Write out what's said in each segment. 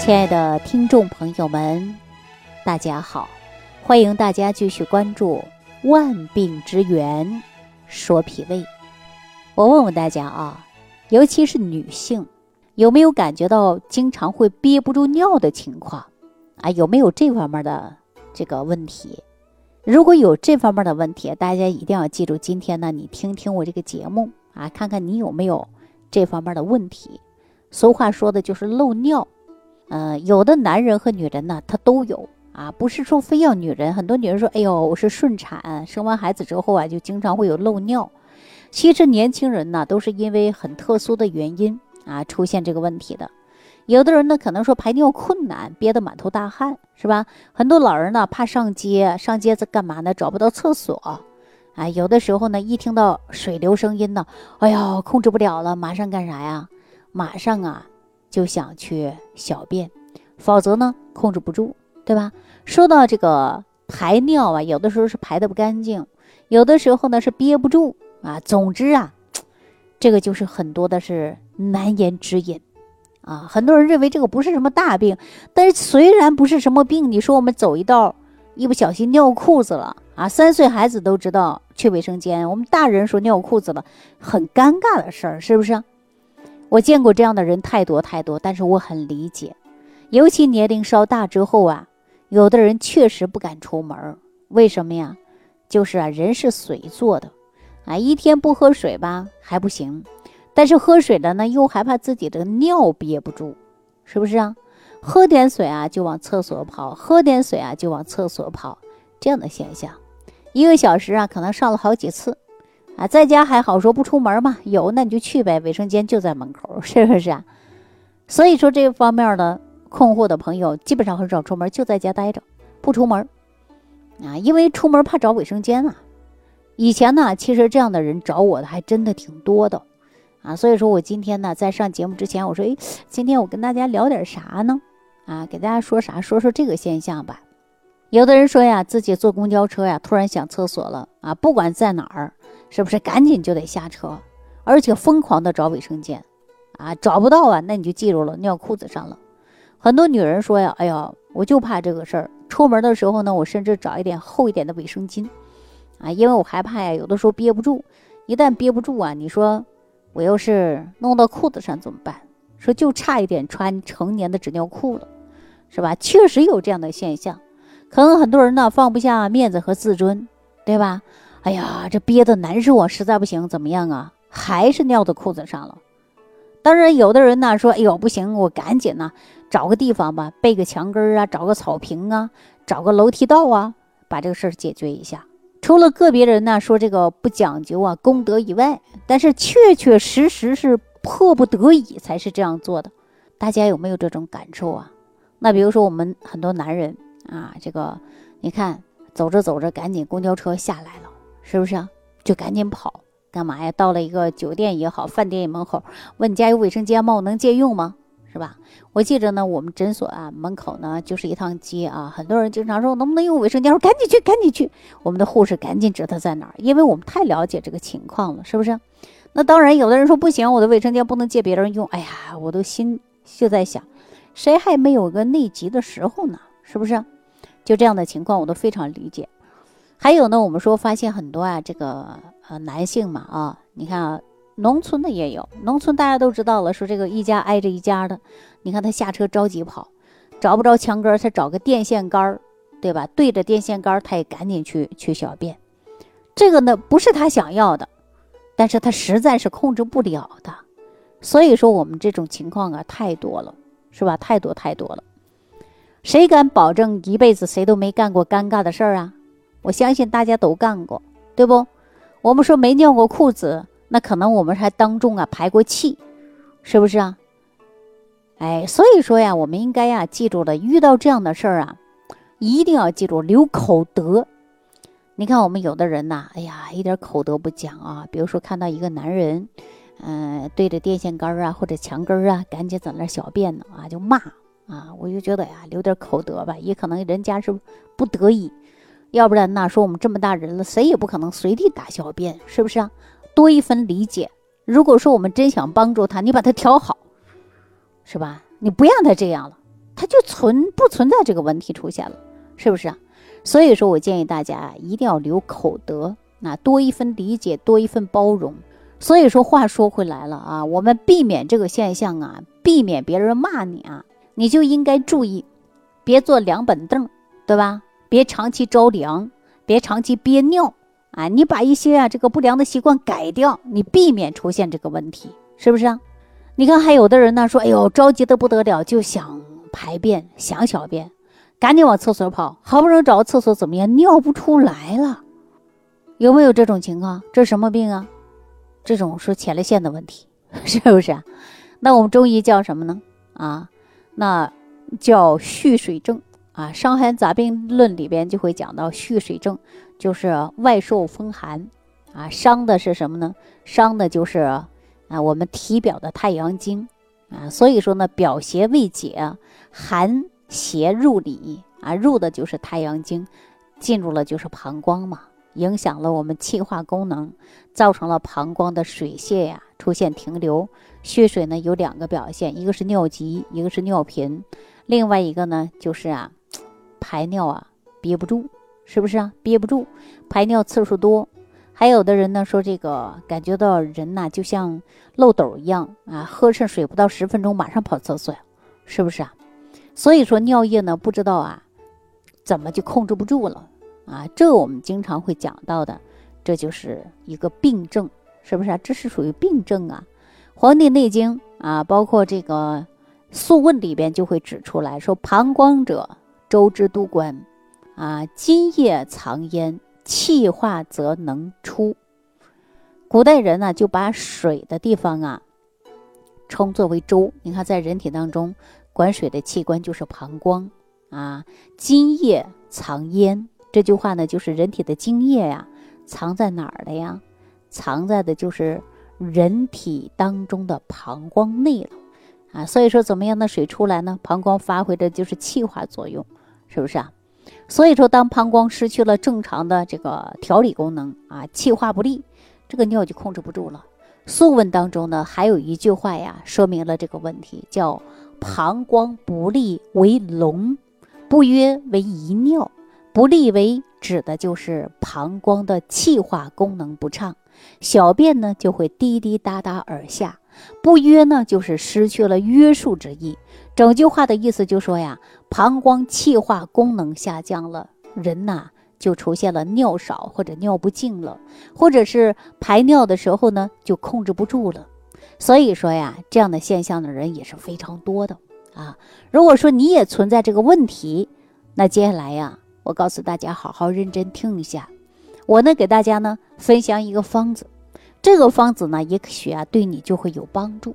亲爱的听众朋友们，大家好！欢迎大家继续关注《万病之源说脾胃》。我问问大家啊，尤其是女性，有没有感觉到经常会憋不住尿的情况啊？有没有这方面的这个问题？如果有这方面的问题，大家一定要记住，今天呢，你听听我这个节目啊，看看你有没有这方面的问题。俗话说的就是漏尿。嗯，有的男人和女人呢，他都有啊，不是说非要女人。很多女人说：“哎呦，我是顺产，生完孩子之后啊，就经常会有漏尿。”其实年轻人呢，都是因为很特殊的原因啊，出现这个问题的。有的人呢，可能说排尿困难，憋得满头大汗，是吧？很多老人呢，怕上街，上街在干嘛呢？找不到厕所啊。有的时候呢，一听到水流声音呢，哎呀，控制不了了，马上干啥呀？马上啊。就想去小便，否则呢控制不住，对吧？说到这个排尿啊，有的时候是排的不干净，有的时候呢是憋不住啊。总之啊，这个就是很多的是难言之隐啊。很多人认为这个不是什么大病，但是虽然不是什么病，你说我们走一道，一不小心尿裤子了啊，三岁孩子都知道去卫生间，我们大人说尿裤子了，很尴尬的事儿，是不是？我见过这样的人太多太多，但是我很理解，尤其年龄稍大之后啊，有的人确实不敢出门为什么呀？就是啊，人是水做的，啊，一天不喝水吧还不行，但是喝水了呢又害怕自己的尿憋不住，是不是啊？喝点水啊就往厕所跑，喝点水啊就往厕所跑，这样的现象，一个小时啊可能上了好几次。啊，在家还好说不出门嘛，有那你就去呗，卫生间就在门口，是不是啊？所以说这方面的困惑的朋友，基本上很少出门，就在家待着，不出门啊，因为出门怕找卫生间啊。以前呢，其实这样的人找我的还真的挺多的啊，所以说我今天呢，在上节目之前，我说，哎，今天我跟大家聊点啥呢？啊，给大家说啥？说说这个现象吧。有的人说呀，自己坐公交车呀，突然想厕所了啊，不管在哪儿。是不是赶紧就得下车，而且疯狂的找卫生间，啊，找不到啊，那你就记住了，尿裤子上了。很多女人说呀，哎呀，我就怕这个事儿。出门的时候呢，我甚至找一点厚一点的卫生巾，啊，因为我害怕呀，有的时候憋不住，一旦憋不住啊，你说我要是弄到裤子上怎么办？说就差一点穿成年的纸尿裤了，是吧？确实有这样的现象，可能很多人呢放不下面子和自尊，对吧？哎呀，这憋得难受啊，实在不行怎么样啊？还是尿到裤子上了。当然，有的人呢说：“哎呦，不行，我赶紧呢找个地方吧，背个墙根啊，找个草坪啊，找个楼梯道啊，把这个事儿解决一下。”除了个别人呢说这个不讲究啊功德以外，但是确确实实是迫不得已才是这样做的。大家有没有这种感受啊？那比如说我们很多男人啊，这个你看走着走着，赶紧公交车下来了。是不是啊？就赶紧跑，干嘛呀？到了一个酒店也好，饭店也门口，问你家有卫生间吗？我能借用吗？是吧？我记着呢，我们诊所啊门口呢就是一趟街啊，很多人经常说能不能用卫生间，说赶紧去，赶紧去。我们的护士赶紧指他在哪儿，因为我们太了解这个情况了，是不是？那当然，有的人说不行，我的卫生间不能借别人用。哎呀，我都心就在想，谁还没有个内急的时候呢？是不是？就这样的情况，我都非常理解。还有呢，我们说发现很多啊，这个呃男性嘛啊，你看啊，农村的也有，农村大家都知道了，说这个一家挨着一家的，你看他下车着急跑，找不着墙根，他找个电线杆儿，对吧？对着电线杆儿，他也赶紧去去小便，这个呢不是他想要的，但是他实在是控制不了的，所以说我们这种情况啊太多了，是吧？太多太多了，谁敢保证一辈子谁都没干过尴尬的事儿啊？我相信大家都干过，对不？我们说没尿过裤子，那可能我们还当众啊排过气，是不是啊？哎，所以说呀，我们应该呀记住了，遇到这样的事儿啊，一定要记住留口德。你看我们有的人呐，哎呀，一点口德不讲啊。比如说看到一个男人，嗯，对着电线杆啊或者墙根啊，赶紧在那小便呢啊，就骂啊。我就觉得呀，留点口德吧，也可能人家是不得已。要不然呢？说我们这么大人了，谁也不可能随地大小便，是不是啊？多一分理解。如果说我们真想帮助他，你把他调好，是吧？你不让他这样了，他就存不存在这个问题出现了，是不是啊？所以说我建议大家一定要留口德，那多一分理解，多一份包容。所以说话说回来了啊，我们避免这个现象啊，避免别人骂你啊，你就应该注意，别坐凉板凳，对吧？别长期着凉，别长期憋尿啊！你把一些啊这个不良的习惯改掉，你避免出现这个问题，是不是啊？你看还有的人呢说，哎呦着急的不得了，就想排便，想小便。赶紧往厕所跑，好不容易找个厕所，怎么样？尿不出来了，有没有这种情况？这什么病啊？这种是前列腺的问题，是不是？那我们中医叫什么呢？啊，那叫蓄水症啊。《伤寒杂病论》里边就会讲到蓄水症，就是外受风寒啊，伤的是什么呢？伤的就是啊我们体表的太阳经啊。所以说呢，表邪未解，寒。邪入里啊，入的就是太阳经，进入了就是膀胱嘛，影响了我们气化功能，造成了膀胱的水泄呀出现停留。血水呢有两个表现，一个是尿急，一个是尿频，另外一个呢就是啊排尿啊憋不住，是不是啊憋不住，排尿次数多。还有的人呢说这个感觉到人呐就像漏斗一样啊，喝上水不到十分钟马上跑厕所，是不是啊？所以说尿液呢，不知道啊，怎么就控制不住了啊？这我们经常会讲到的，这就是一个病症，是不是啊？这是属于病症啊，《黄帝内经》啊，包括这个《素问》里边就会指出来说：膀胱者，周之都关，啊，津液藏焉，气化则能出。古代人呢，就把水的地方啊，称作为周。你看，在人体当中。管水的器官就是膀胱啊，津液藏焉。这句话呢，就是人体的津液呀，藏在哪儿了呀？藏在的就是人体当中的膀胱内了啊。所以说，怎么样的水出来呢？膀胱发挥的就是气化作用，是不是啊？所以说，当膀胱失去了正常的这个调理功能啊，气化不利，这个尿就控制不住了。《素问》当中呢，还有一句话呀，说明了这个问题，叫。膀胱不利为脓，不约为遗尿。不利为指的就是膀胱的气化功能不畅，小便呢就会滴滴答答而下。不约呢就是失去了约束之意。整句话的意思就说呀，膀胱气化功能下降了，人呐就出现了尿少或者尿不尽了，或者是排尿的时候呢就控制不住了。所以说呀，这样的现象的人也是非常多的啊。如果说你也存在这个问题，那接下来呀，我告诉大家，好好认真听一下。我呢，给大家呢分享一个方子，这个方子呢，也许啊对你就会有帮助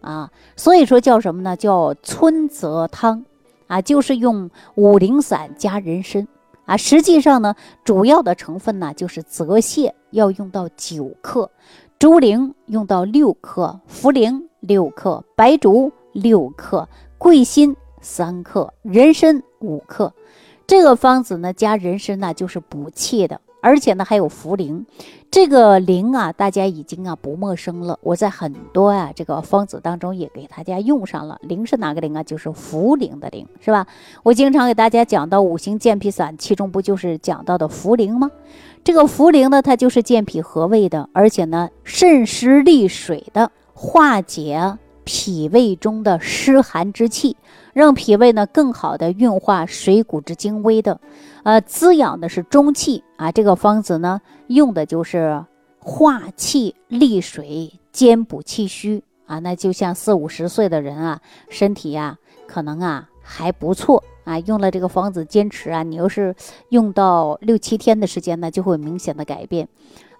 啊。所以说叫什么呢？叫春泽汤啊，就是用五苓散加人参啊。实际上呢，主要的成分呢就是泽泻，要用到九克。猪苓用到六克，茯苓六克，白术六克，桂心三克，人参五克。这个方子呢，加人参呢就是补气的，而且呢还有茯苓。这个苓啊，大家已经啊不陌生了。我在很多啊这个方子当中也给大家用上了。苓是哪个苓啊？就是茯苓的苓，是吧？我经常给大家讲到五行健脾散，其中不就是讲到的茯苓吗？这个茯苓呢，它就是健脾和胃的，而且呢，渗湿利水的，化解脾胃中的湿寒之气，让脾胃呢更好的运化水谷之精微的，呃，滋养的是中气啊。这个方子呢，用的就是化气利水，兼补气虚啊。那就像四五十岁的人啊，身体呀，可能啊还不错。啊，用了这个方子坚持啊，你要是用到六七天的时间呢，就会明显的改变。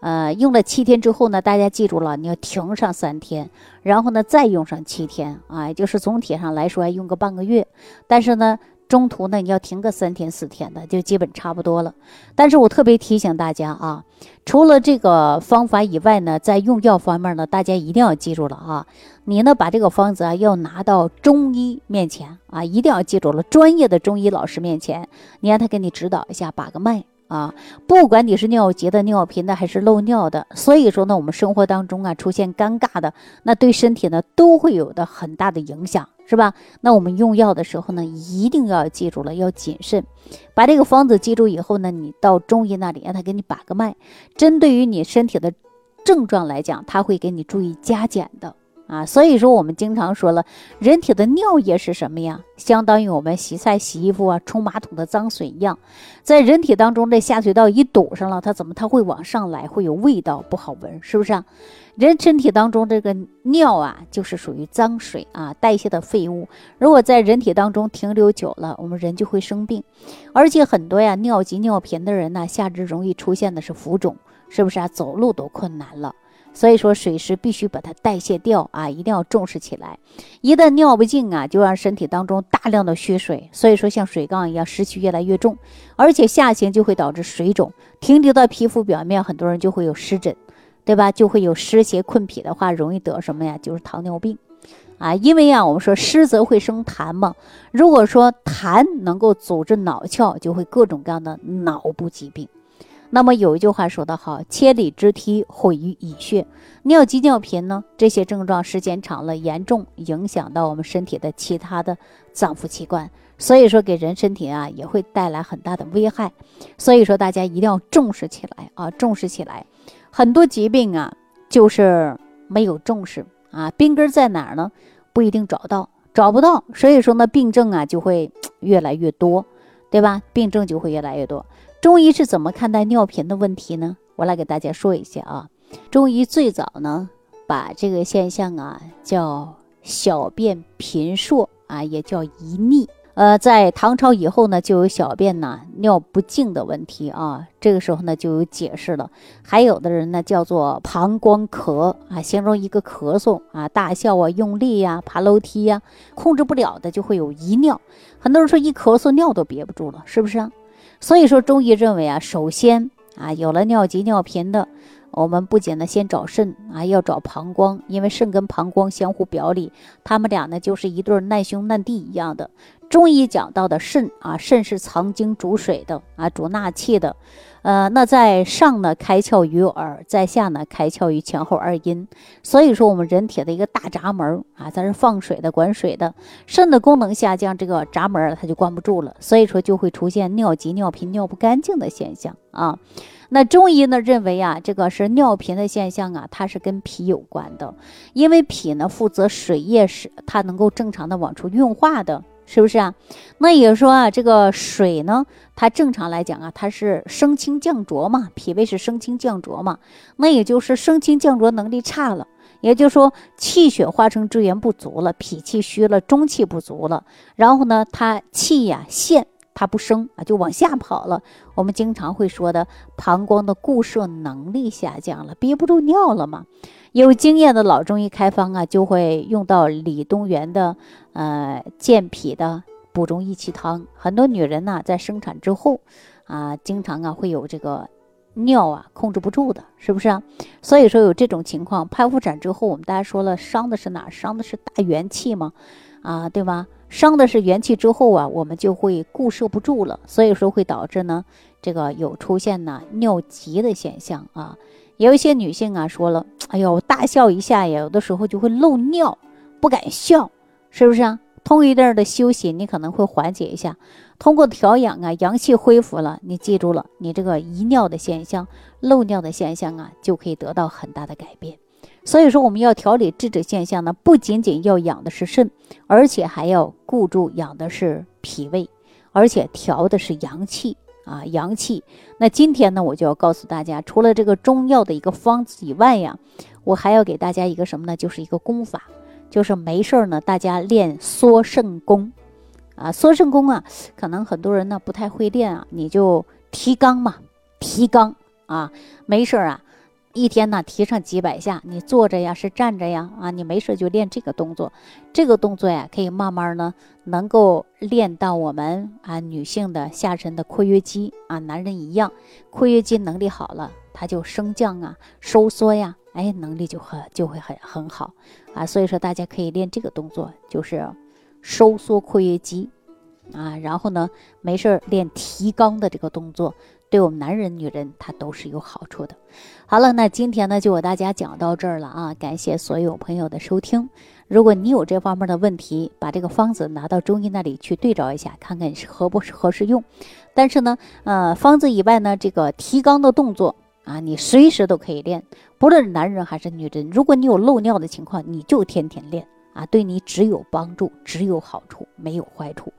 呃，用了七天之后呢，大家记住了，你要停上三天，然后呢再用上七天啊，就是总体上来说用个半个月。但是呢。中途呢，你要停个三天四天的，就基本差不多了。但是我特别提醒大家啊，除了这个方法以外呢，在用药方面呢，大家一定要记住了啊。你呢，把这个方子啊，要拿到中医面前啊，一定要记住了，专业的中医老师面前，你让他给你指导一下，把个脉。啊，不管你是尿急的、尿频的还是漏尿的，所以说呢，我们生活当中啊出现尴尬的，那对身体呢都会有的很大的影响，是吧？那我们用药的时候呢，一定要记住了，要谨慎。把这个方子记住以后呢，你到中医那里让他给你把个脉，针对于你身体的症状来讲，他会给你注意加减的。啊，所以说我们经常说了，人体的尿液是什么呀？相当于我们洗菜、洗衣服啊、冲马桶的脏水一样，在人体当中这下水道一堵上了，它怎么它会往上来，会有味道，不好闻，是不是啊？人身体当中这个尿啊，就是属于脏水啊，代谢的废物。如果在人体当中停留久了，我们人就会生病，而且很多呀尿急尿频的人呢，下肢容易出现的是浮肿，是不是啊？走路都困难了。所以说，水湿必须把它代谢掉啊，一定要重视起来。一旦尿不尽啊，就让身体当中大量的血水，所以说像水缸一样，湿气越来越重，而且下行就会导致水肿，停留到皮肤表面，很多人就会有湿疹，对吧？就会有湿邪困脾的话，容易得什么呀？就是糖尿病啊。因为呀，我们说湿则会生痰嘛，如果说痰能够阻滞脑窍，就会各种各样的脑部疾病。那么有一句话说得好：“千里之堤，毁于蚁穴。”尿急尿频呢，这些症状时间长了，严重影响到我们身体的其他的脏腑器官，所以说给人身体啊也会带来很大的危害。所以说大家一定要重视起来啊，重视起来。很多疾病啊就是没有重视啊，病根在哪儿呢？不一定找到，找不到，所以说呢病症啊就会越来越多，对吧？病症就会越来越多。中医是怎么看待尿频的问题呢？我来给大家说一下啊。中医最早呢，把这个现象啊叫小便频数啊，也叫遗溺。呃，在唐朝以后呢，就有小便呢尿不尽的问题啊。这个时候呢，就有解释了。还有的人呢，叫做膀胱咳啊，形容一个咳嗽啊、大笑啊、用力呀、爬楼梯呀，控制不了的就会有遗尿。很多人说一咳嗽尿都憋不住了，是不是啊？所以说，中医认为啊，首先啊，有了尿急尿频的，我们不仅呢先找肾啊，要找膀胱，因为肾跟膀胱相互表里，他们俩呢就是一对难兄难弟一样的。中医讲到的肾啊，肾是藏精主水的啊，主纳气的。呃，那在上呢开窍于耳，在下呢开窍于前后二阴。所以说，我们人体的一个大闸门啊，它是放水的、管水的。肾的功能下降，这个闸门它就关不住了，所以说就会出现尿急、尿频、尿不干净的现象啊。那中医呢认为啊，这个是尿频的现象啊，它是跟脾有关的，因为脾呢负责水液是它能够正常的往出运化的。是不是啊？那也就说啊，这个水呢，它正常来讲啊，它是升清降浊嘛，脾胃是升清降浊嘛。那也就是升清降浊能力差了，也就是说气血化生之源不足了，脾气虚了，中气不足了。然后呢，它气呀陷，它不升啊，就往下跑了。我们经常会说的，膀胱的固摄能力下降了，憋不住尿了嘛。有经验的老中医开方啊，就会用到李东垣的呃健脾的补中益气汤。很多女人呢，在生产之后啊，经常啊会有这个尿啊控制不住的，是不是啊？所以说有这种情况，剖腹产之后，我们大家说了，伤的是哪？伤的是大元气嘛，啊，对吧？伤的是元气之后啊，我们就会固摄不住了，所以说会导致呢，这个有出现呢尿急的现象啊。有一些女性啊，说了，哎呦，大笑一下呀，有的时候就会漏尿，不敢笑，是不是啊？通一段的休息，你可能会缓解一下。通过调养啊，阳气恢复了，你记住了，你这个遗尿的现象、漏尿的现象啊，就可以得到很大的改变。所以说，我们要调理治这现象呢，不仅仅要养的是肾，而且还要顾住养的是脾胃，而且调的是阳气。啊，阳气。那今天呢，我就要告诉大家，除了这个中药的一个方子以外呀，我还要给大家一个什么呢？就是一个功法，就是没事儿呢，大家练缩肾功。啊，缩肾功啊，可能很多人呢不太会练啊，你就提肛嘛，提肛啊，没事儿啊。一天呢，提上几百下，你坐着呀，是站着呀，啊，你没事就练这个动作。这个动作呀，可以慢慢呢，能够练到我们啊女性的下身的括约肌啊，男人一样，括约肌能力好了，它就升降啊、收缩呀，哎，能力就很就会很很好啊。所以说，大家可以练这个动作，就是收缩括约肌啊，然后呢，没事练提肛的这个动作。对我们男人、女人它都是有好处的。好了，那今天呢就给大家讲到这儿了啊！感谢所有朋友的收听。如果你有这方面的问题，把这个方子拿到中医那里去对照一下，看看合不合适用。但是呢，呃，方子以外呢，这个提肛的动作啊，你随时都可以练，不论男人还是女人。如果你有漏尿的情况，你就天天练啊，对你只有帮助，只有好处，没有坏处。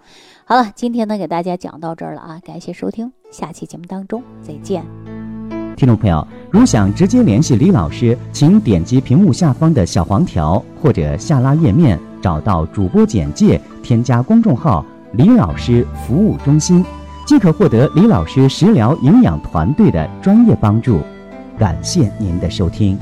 好了，今天呢给大家讲到这儿了啊，感谢收听，下期节目当中再见。听众朋友，如想直接联系李老师，请点击屏幕下方的小黄条或者下拉页面，找到主播简介，添加公众号“李老师服务中心”，即可获得李老师食疗营养团队的专业帮助。感谢您的收听。